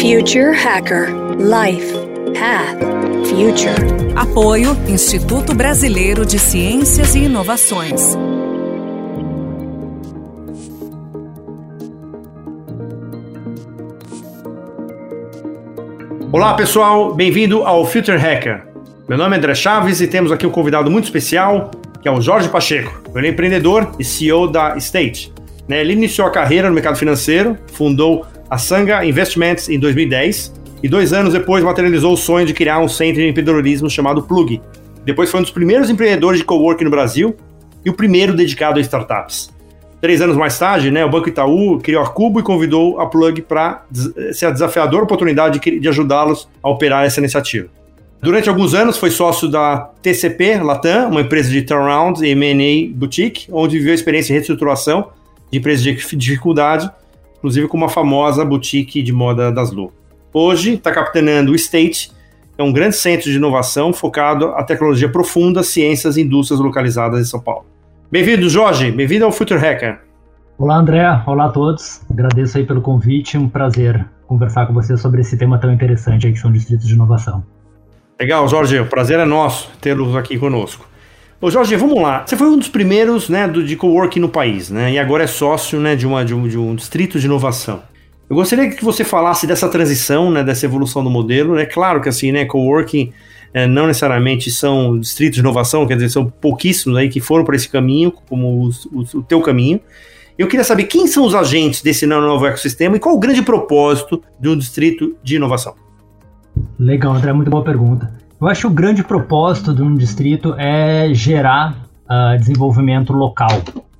Future Hacker Life Path Future. Apoio Instituto Brasileiro de Ciências e Inovações. Olá pessoal, bem-vindo ao Future Hacker. Meu nome é André Chaves e temos aqui um convidado muito especial, que é o Jorge Pacheco. Ele é empreendedor e CEO da State. Né, ele iniciou a carreira no mercado financeiro, fundou a Sanga Investments em 2010 e dois anos depois materializou o sonho de criar um centro de empreendedorismo chamado Plug. Depois foi um dos primeiros empreendedores de coworking no Brasil e o primeiro dedicado a startups. Três anos mais tarde, né, o Banco Itaú criou a Cubo e convidou a Plug para ser a desafiadora oportunidade de, de ajudá-los a operar essa iniciativa. Durante alguns anos foi sócio da TCP Latam, uma empresa de turnaround e M&A boutique, onde viveu a experiência de reestruturação de empresas de dificuldade, inclusive com uma famosa boutique de moda das Lu. Hoje está capitaneando o State, é um grande centro de inovação focado a tecnologia profunda, ciências e indústrias localizadas em São Paulo. Bem-vindo, Jorge. Bem-vindo ao Future Hacker. Olá, André. Olá a todos. Agradeço aí pelo convite. Um prazer conversar com você sobre esse tema tão interessante aí que são distritos de inovação. Legal, Jorge. O prazer é nosso tê-los aqui conosco. Ô Jorge, vamos lá. Você foi um dos primeiros né, do, de coworking no país, né? E agora é sócio né, de, uma, de, um, de um distrito de inovação. Eu gostaria que você falasse dessa transição, né, dessa evolução do modelo. É né? claro que assim, né, coworking é, não necessariamente são distritos de inovação, quer dizer, são pouquíssimos aí que foram para esse caminho, como os, os, o teu caminho. Eu queria saber quem são os agentes desse novo ecossistema e qual o grande propósito de um distrito de inovação. Legal, André, muito boa pergunta. Eu acho que o grande propósito de um distrito é gerar uh, desenvolvimento local,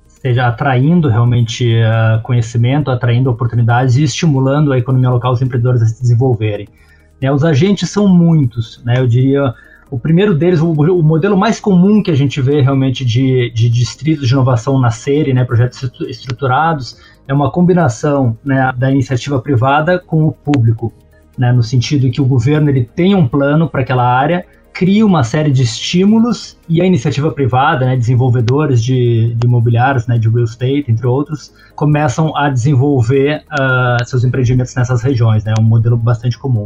seja atraindo realmente uh, conhecimento, atraindo oportunidades e estimulando a economia local, os empreendedores a se desenvolverem. Né, os agentes são muitos, né, eu diria. O primeiro deles, o, o, modelo mais comum que a gente vê realmente de, de distritos de inovação nascerem, né, projetos estruturados, é uma combinação né, da iniciativa privada com o público, né, no sentido que o governo ele tem um plano para aquela área cria uma série de estímulos e a iniciativa privada, né, desenvolvedores de, de imobiliários, né, de real estate, entre outros, começam a desenvolver uh, seus empreendimentos nessas regiões, né, um modelo bastante comum.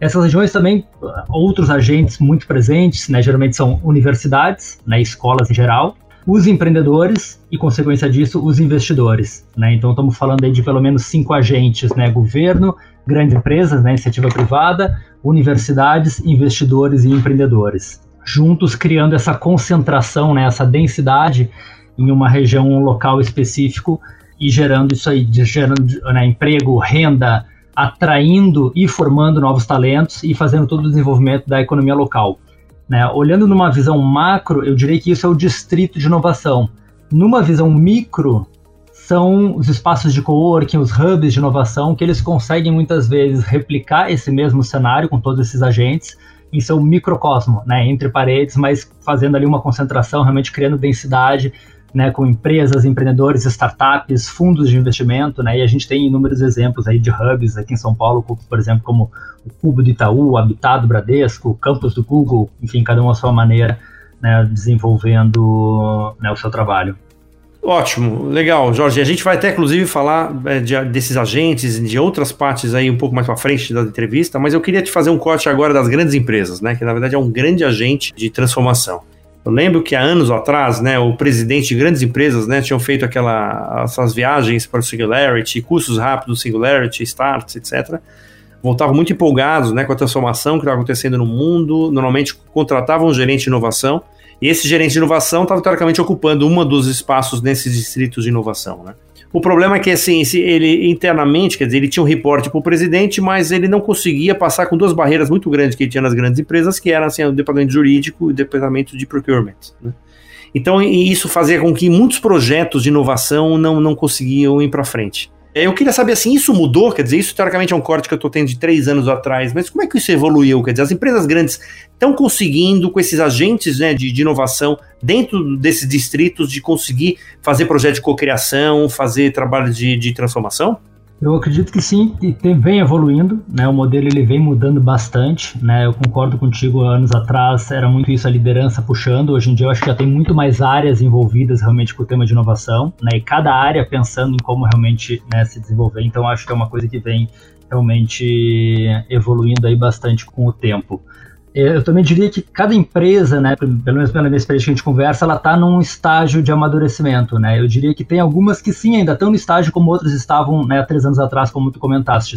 Essas regiões também, outros agentes muito presentes, né, geralmente são universidades, né, escolas em geral, os empreendedores e, consequência disso, os investidores. Né? Então, estamos falando aí de pelo menos cinco agentes, né? governo, grandes empresas, né? iniciativa privada, universidades, investidores e empreendedores. Juntos criando essa concentração, né? essa densidade em uma região local específico e gerando isso aí, gerando né? emprego, renda, atraindo e formando novos talentos e fazendo todo o desenvolvimento da economia local. Né? Olhando numa visão macro, eu diria que isso é o distrito de inovação. Numa visão micro, são os espaços de coworking, os hubs de inovação, que eles conseguem muitas vezes replicar esse mesmo cenário com todos esses agentes em seu microcosmo, né, entre paredes, mas fazendo ali uma concentração, realmente criando densidade, né, com empresas, empreendedores, startups, fundos de investimento, né, e a gente tem inúmeros exemplos aí de hubs aqui em São Paulo, por exemplo, como o Cubo do Itaú, o Habitat do Bradesco, o Campus do Google, enfim, cada um à sua maneira, né, desenvolvendo né, o seu trabalho. Ótimo, legal, Jorge. A gente vai até, inclusive, falar é, de, desses agentes, de outras partes aí um pouco mais para frente da entrevista, mas eu queria te fazer um corte agora das grandes empresas, né? Que na verdade é um grande agente de transformação. Eu lembro que há anos atrás, né, o presidente de grandes empresas, né, tinham feito aquela, essas viagens para o Singularity, cursos rápidos Singularity, Starts, etc. Voltavam muito empolgados, né, com a transformação que estava acontecendo no mundo. Normalmente contratavam um gerente de inovação e esse gerente de inovação estava teoricamente ocupando um dos espaços nesses distritos de inovação, né? O problema é que, assim, ele internamente, quer dizer, ele tinha um reporte para o presidente, mas ele não conseguia passar com duas barreiras muito grandes que ele tinha nas grandes empresas, que eram, assim, o departamento jurídico e o departamento de procurement, né? Então, isso fazia com que muitos projetos de inovação não, não conseguiam ir para frente. Eu queria saber assim, isso mudou? Quer dizer, isso teoricamente é um corte que eu estou tendo de três anos atrás, mas como é que isso evoluiu? Quer dizer, as empresas grandes estão conseguindo, com esses agentes né, de, de, inovação dentro desses distritos, de conseguir fazer projeto de cocriação, fazer trabalho de, de transformação? Eu acredito que sim, e vem evoluindo, né? O modelo ele vem mudando bastante, né? Eu concordo contigo, anos atrás era muito isso a liderança puxando, hoje em dia eu acho que já tem muito mais áreas envolvidas realmente com o tema de inovação, né? E cada área pensando em como realmente né, se desenvolver, então acho que é uma coisa que vem realmente evoluindo aí bastante com o tempo. Eu também diria que cada empresa, né, pelo menos pela minha experiência que a gente conversa, ela está num estágio de amadurecimento, né? Eu diria que tem algumas que sim ainda estão no estágio como outras estavam, né, há três anos atrás, como tu comentaste.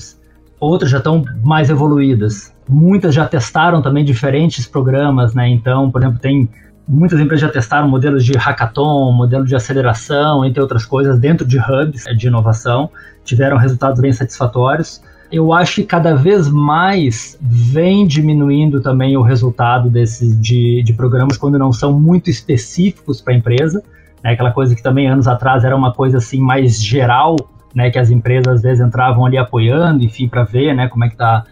Outras já estão mais evoluídas. Muitas já testaram também diferentes programas, né? Então, por exemplo, tem muitas empresas já testaram modelos de hackathon, modelo de aceleração, entre outras coisas, dentro de hubs de inovação, tiveram resultados bem satisfatórios eu acho que cada vez mais vem diminuindo também o resultado desse, de, de programas quando não são muito específicos para a empresa. Né? Aquela coisa que também anos atrás era uma coisa assim mais geral, né? que as empresas às vezes entravam ali apoiando, enfim, para ver né? como é que está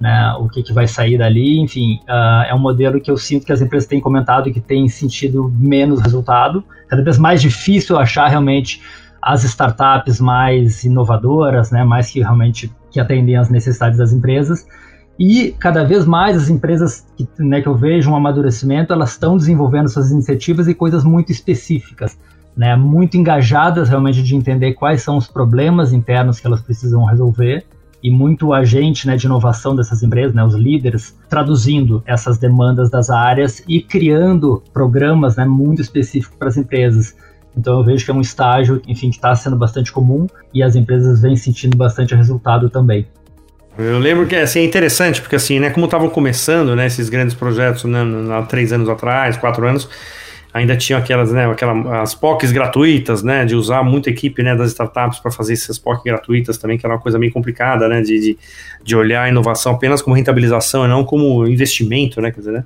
né, o que, que, vai sair dali, enfim, uh, é um modelo que eu sinto que as empresas têm comentado que tem sentido menos resultado, cada vez mais difícil achar realmente as startups mais inovadoras, né, mais que realmente que atendem às necessidades das empresas. E cada vez mais as empresas que, né, que eu vejo um amadurecimento, elas estão desenvolvendo suas iniciativas e coisas muito específicas, né, muito engajadas realmente de entender quais são os problemas internos que elas precisam resolver e muito agente né, de inovação dessas empresas, né, os líderes, traduzindo essas demandas das áreas e criando programas né, muito específicos para as empresas. Então eu vejo que é um estágio, enfim, que está sendo bastante comum e as empresas vêm sentindo bastante resultado também. Eu lembro que assim, é interessante, porque assim, né, como estavam começando, né, esses grandes projetos né, há três anos atrás, quatro anos, ainda tinham aquelas, né, aquela, as POCs gratuitas, né, de usar muita equipe, né, das startups para fazer essas POCs gratuitas também, que era uma coisa meio complicada, né, de, de, de olhar a inovação apenas como rentabilização e não como investimento, né, quer dizer, né,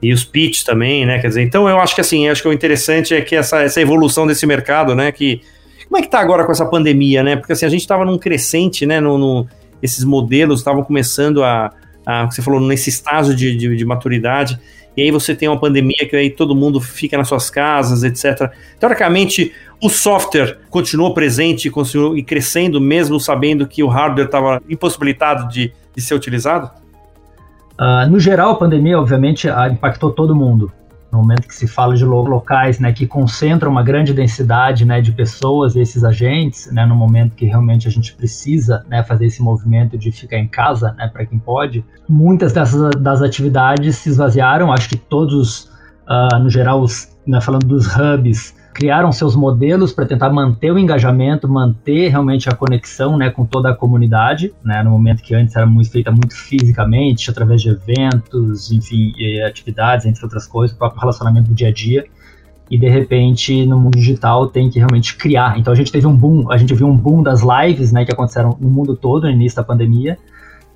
e os pitch também, né? Quer dizer, então eu acho que assim, acho que o interessante é que essa, essa evolução desse mercado, né? Que como é que tá agora com essa pandemia, né? Porque assim, a gente estava num crescente, né? No, no esses modelos estavam começando a, a, você falou, nesse estágio de, de, de, maturidade, e aí você tem uma pandemia que aí todo mundo fica nas suas casas, etc. Teoricamente, o software continuou presente continuou, e crescendo, mesmo sabendo que o hardware estava impossibilitado de, de ser utilizado? Uh, no geral, a pandemia, obviamente, uh, impactou todo mundo. No momento que se fala de locais né, que concentram uma grande densidade né, de pessoas e esses agentes, né, no momento que realmente a gente precisa né, fazer esse movimento de ficar em casa, né, para quem pode, muitas dessas das atividades se esvaziaram. Acho que todos, uh, no geral, os, né, falando dos hubs, criaram seus modelos para tentar manter o engajamento, manter realmente a conexão né, com toda a comunidade, né, no momento que antes era muito feita muito fisicamente, através de eventos, enfim, atividades, entre outras coisas, o próprio relacionamento do dia a dia. E de repente, no mundo digital, tem que realmente criar. Então a gente teve um boom, a gente viu um boom das lives né, que aconteceram no mundo todo no início da pandemia,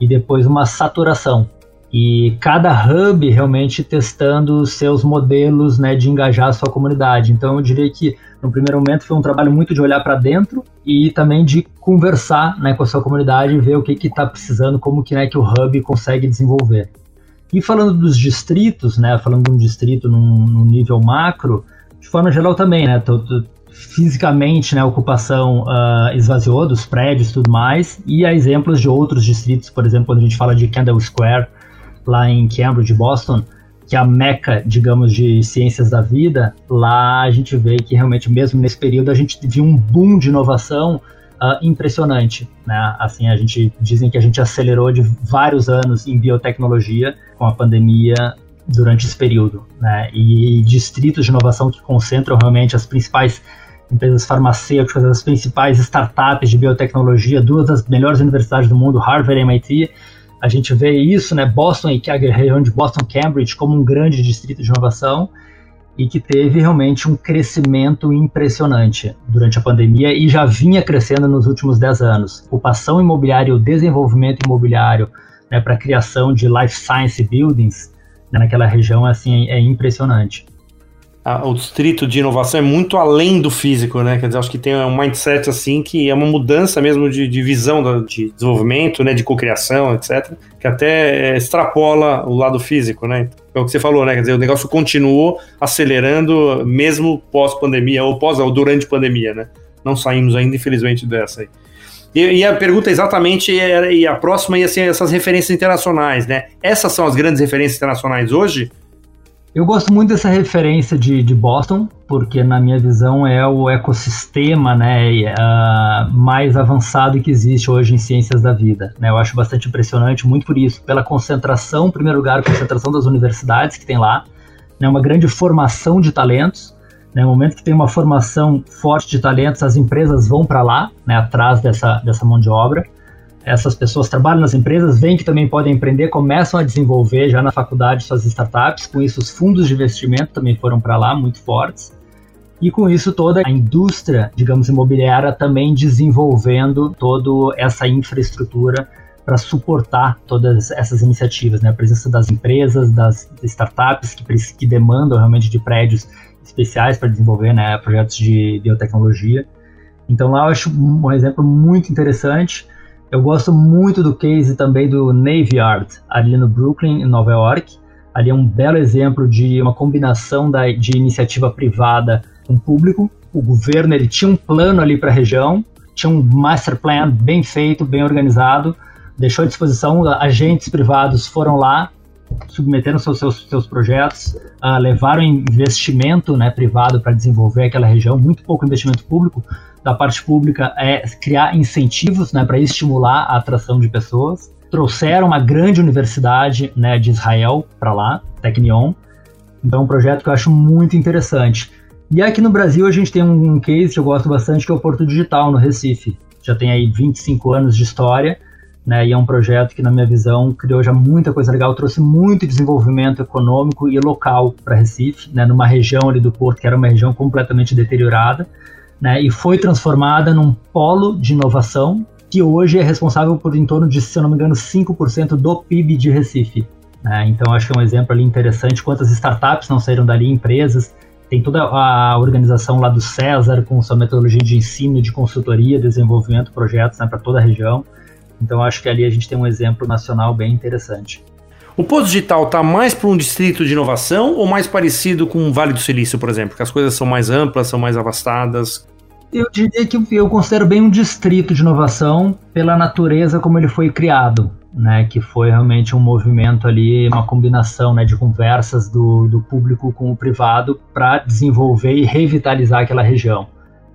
e depois uma saturação e cada hub realmente testando seus modelos né, de engajar a sua comunidade. Então eu diria que no primeiro momento foi um trabalho muito de olhar para dentro e também de conversar né, com a sua comunidade e ver o que está precisando, como que, né, que o hub consegue desenvolver. E falando dos distritos, né, falando de um distrito num, num nível macro, de forma geral também, né, tô, tô, fisicamente né, a ocupação uh, esvaziou dos prédios e tudo mais, e há exemplos de outros distritos, por exemplo, quando a gente fala de Kendall Square, lá em Cambridge, Boston, que é a meca, digamos, de ciências da vida, lá a gente vê que realmente mesmo nesse período a gente viu um boom de inovação uh, impressionante, né? Assim, a gente dizem que a gente acelerou de vários anos em biotecnologia com a pandemia durante esse período, né? E distritos de inovação que concentram realmente as principais empresas farmacêuticas, as principais startups de biotecnologia, duas das melhores universidades do mundo, Harvard e MIT, a gente vê isso, né, Boston e a região de Boston Cambridge como um grande distrito de inovação e que teve realmente um crescimento impressionante durante a pandemia e já vinha crescendo nos últimos 10 anos. Ocupação imobiliária o desenvolvimento imobiliário né, para a criação de life science buildings né, naquela região assim, é impressionante a, o distrito de inovação é muito além do físico, né? Quer dizer, acho que tem um mindset assim que é uma mudança mesmo de, de visão do, de desenvolvimento, né? De cocriação, etc. Que até é, extrapola o lado físico, né? É o que você falou, né? Quer dizer, o negócio continuou acelerando mesmo pós-pandemia ou pós ou durante pandemia, né? Não saímos ainda, infelizmente, dessa aí. E, e, a pergunta exatamente era, e a próxima ia ser essas referências internacionais, né? Essas são as grandes referências internacionais hoje? Eu gosto muito dessa referência de, de Boston, porque na minha visão é o ecossistema né, uh, mais avançado que existe hoje em ciências da vida. Né? Eu acho bastante impressionante, muito por isso, pela concentração, em primeiro lugar, concentração das universidades que tem lá, né, uma grande formação de talentos. Né, no momento que tem uma formação forte de talentos, as empresas vão para lá, né, atrás dessa, dessa mão de obra essas pessoas trabalham nas empresas, veem que também podem empreender, começam a desenvolver já na faculdade suas startups. Com isso, os fundos de investimento também foram para lá, muito fortes. E com isso, toda a indústria, digamos, imobiliária também desenvolvendo toda essa infraestrutura para suportar todas essas iniciativas, né? A presença das empresas, das startups que, que demandam realmente de prédios especiais para desenvolver né, projetos de biotecnologia. Então lá eu acho um exemplo muito interessante eu gosto muito do case também do Navy Yard, ali no Brooklyn, em Nova York. Ali é um belo exemplo de uma combinação da, de iniciativa privada com público. O governo ele tinha um plano ali para a região, tinha um master plan bem feito, bem organizado, deixou à disposição, agentes privados foram lá, submeteram seus, seus, seus projetos, uh, levaram investimento né, privado para desenvolver aquela região, muito pouco investimento público, da parte pública é criar incentivos né, para estimular a atração de pessoas. Trouxeram uma grande universidade né, de Israel para lá, Technion. Então, é um projeto que eu acho muito interessante. E aqui no Brasil, a gente tem um case que eu gosto bastante, que é o Porto Digital, no Recife. Já tem aí 25 anos de história, né, e é um projeto que, na minha visão, criou já muita coisa legal, trouxe muito desenvolvimento econômico e local para Recife, né, numa região ali do Porto que era uma região completamente deteriorada né, e foi transformada num polo de inovação que hoje é responsável por em torno de, se eu não me engano, 5% do PIB de Recife. Né? Então, acho que é um exemplo ali interessante. Quantas startups não saíram dali, empresas. Tem toda a organização lá do César, com sua metodologia de ensino, de consultoria, desenvolvimento, projetos né, para toda a região. Então, acho que ali a gente tem um exemplo nacional bem interessante. O Posto Digital está mais para um distrito de inovação ou mais parecido com o Vale do Silício, por exemplo? Que as coisas são mais amplas, são mais avastadas? Eu diria que eu considero bem um distrito de inovação pela natureza como ele foi criado, né? Que foi realmente um movimento ali, uma combinação né, de conversas do, do público com o privado para desenvolver e revitalizar aquela região.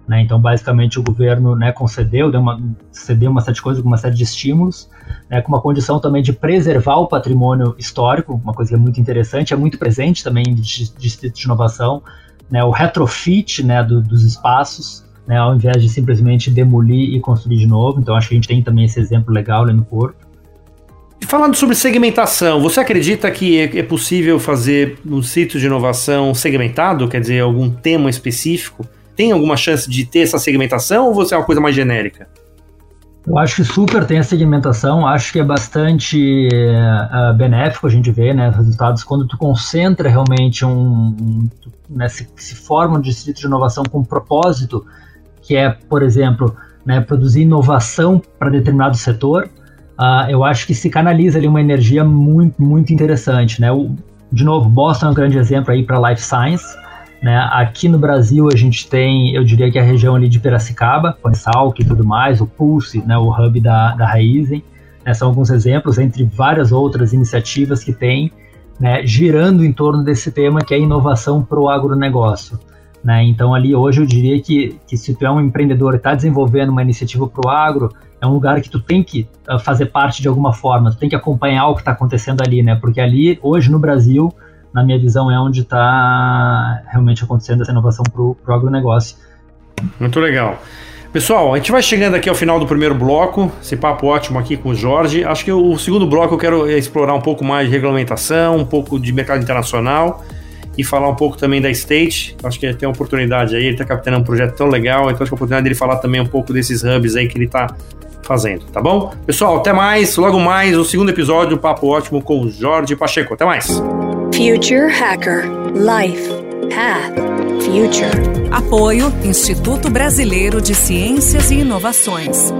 Né? Então, basicamente, o governo né, concedeu, deu uma, cedeu uma série de coisas, uma série de estímulos, né, com uma condição também de preservar o patrimônio histórico, uma coisa que é muito interessante, é muito presente também de distrito de inovação, né, o retrofit né, do, dos espaços, né, ao invés de simplesmente demolir e construir de novo. Então, acho que a gente tem também esse exemplo legal ali no Porto. Falando sobre segmentação, você acredita que é, é possível fazer um sítio de inovação segmentado, quer dizer, algum tema específico? Tem alguma chance de ter essa segmentação ou você é uma coisa mais genérica? Eu acho que super tem a segmentação, acho que é bastante uh, benéfico a gente ver né, resultados quando tu concentra realmente um, um né, se, se, forma um distrito de inovação com propósito, que é, por exemplo, né, produzir inovação para determinado setor, uh, eu acho que se canaliza ali uma energia muito, muito interessante. Né? O, de novo, Boston é um grande exemplo aí para life science. Né? Aqui no Brasil a gente tem, eu diria que a região ali de Piracicaba, Salk e tudo mais, o Pulse, né, o hub da, da Raizen, né, são alguns exemplos entre várias outras iniciativas que tem, né, girando em torno desse tema que é inovação para o agronegócio. Né? Então ali hoje eu diria que, que se tu é um empreendedor e está desenvolvendo uma iniciativa para o agro, é um lugar que tu tem que uh, fazer parte de alguma forma, tu tem que acompanhar o que está acontecendo ali, né? Porque ali, hoje no Brasil, na minha visão, é onde está realmente acontecendo essa inovação para o agronegócio. Muito legal. Pessoal, a gente vai chegando aqui ao final do primeiro bloco, esse papo ótimo aqui com o Jorge. Acho que o segundo bloco eu quero explorar um pouco mais de regulamentação, um pouco de mercado internacional e falar um pouco também da State. Acho que tem uma oportunidade aí, ele está captando um projeto tão legal, então acho que a oportunidade dele falar também um pouco desses hubs aí que ele está fazendo, tá bom? Pessoal, até mais, logo mais, o segundo episódio, um papo ótimo com o Jorge Pacheco. Até mais! Future Hacker Life Path Future Apoio Instituto Brasileiro de Ciências e Inovações.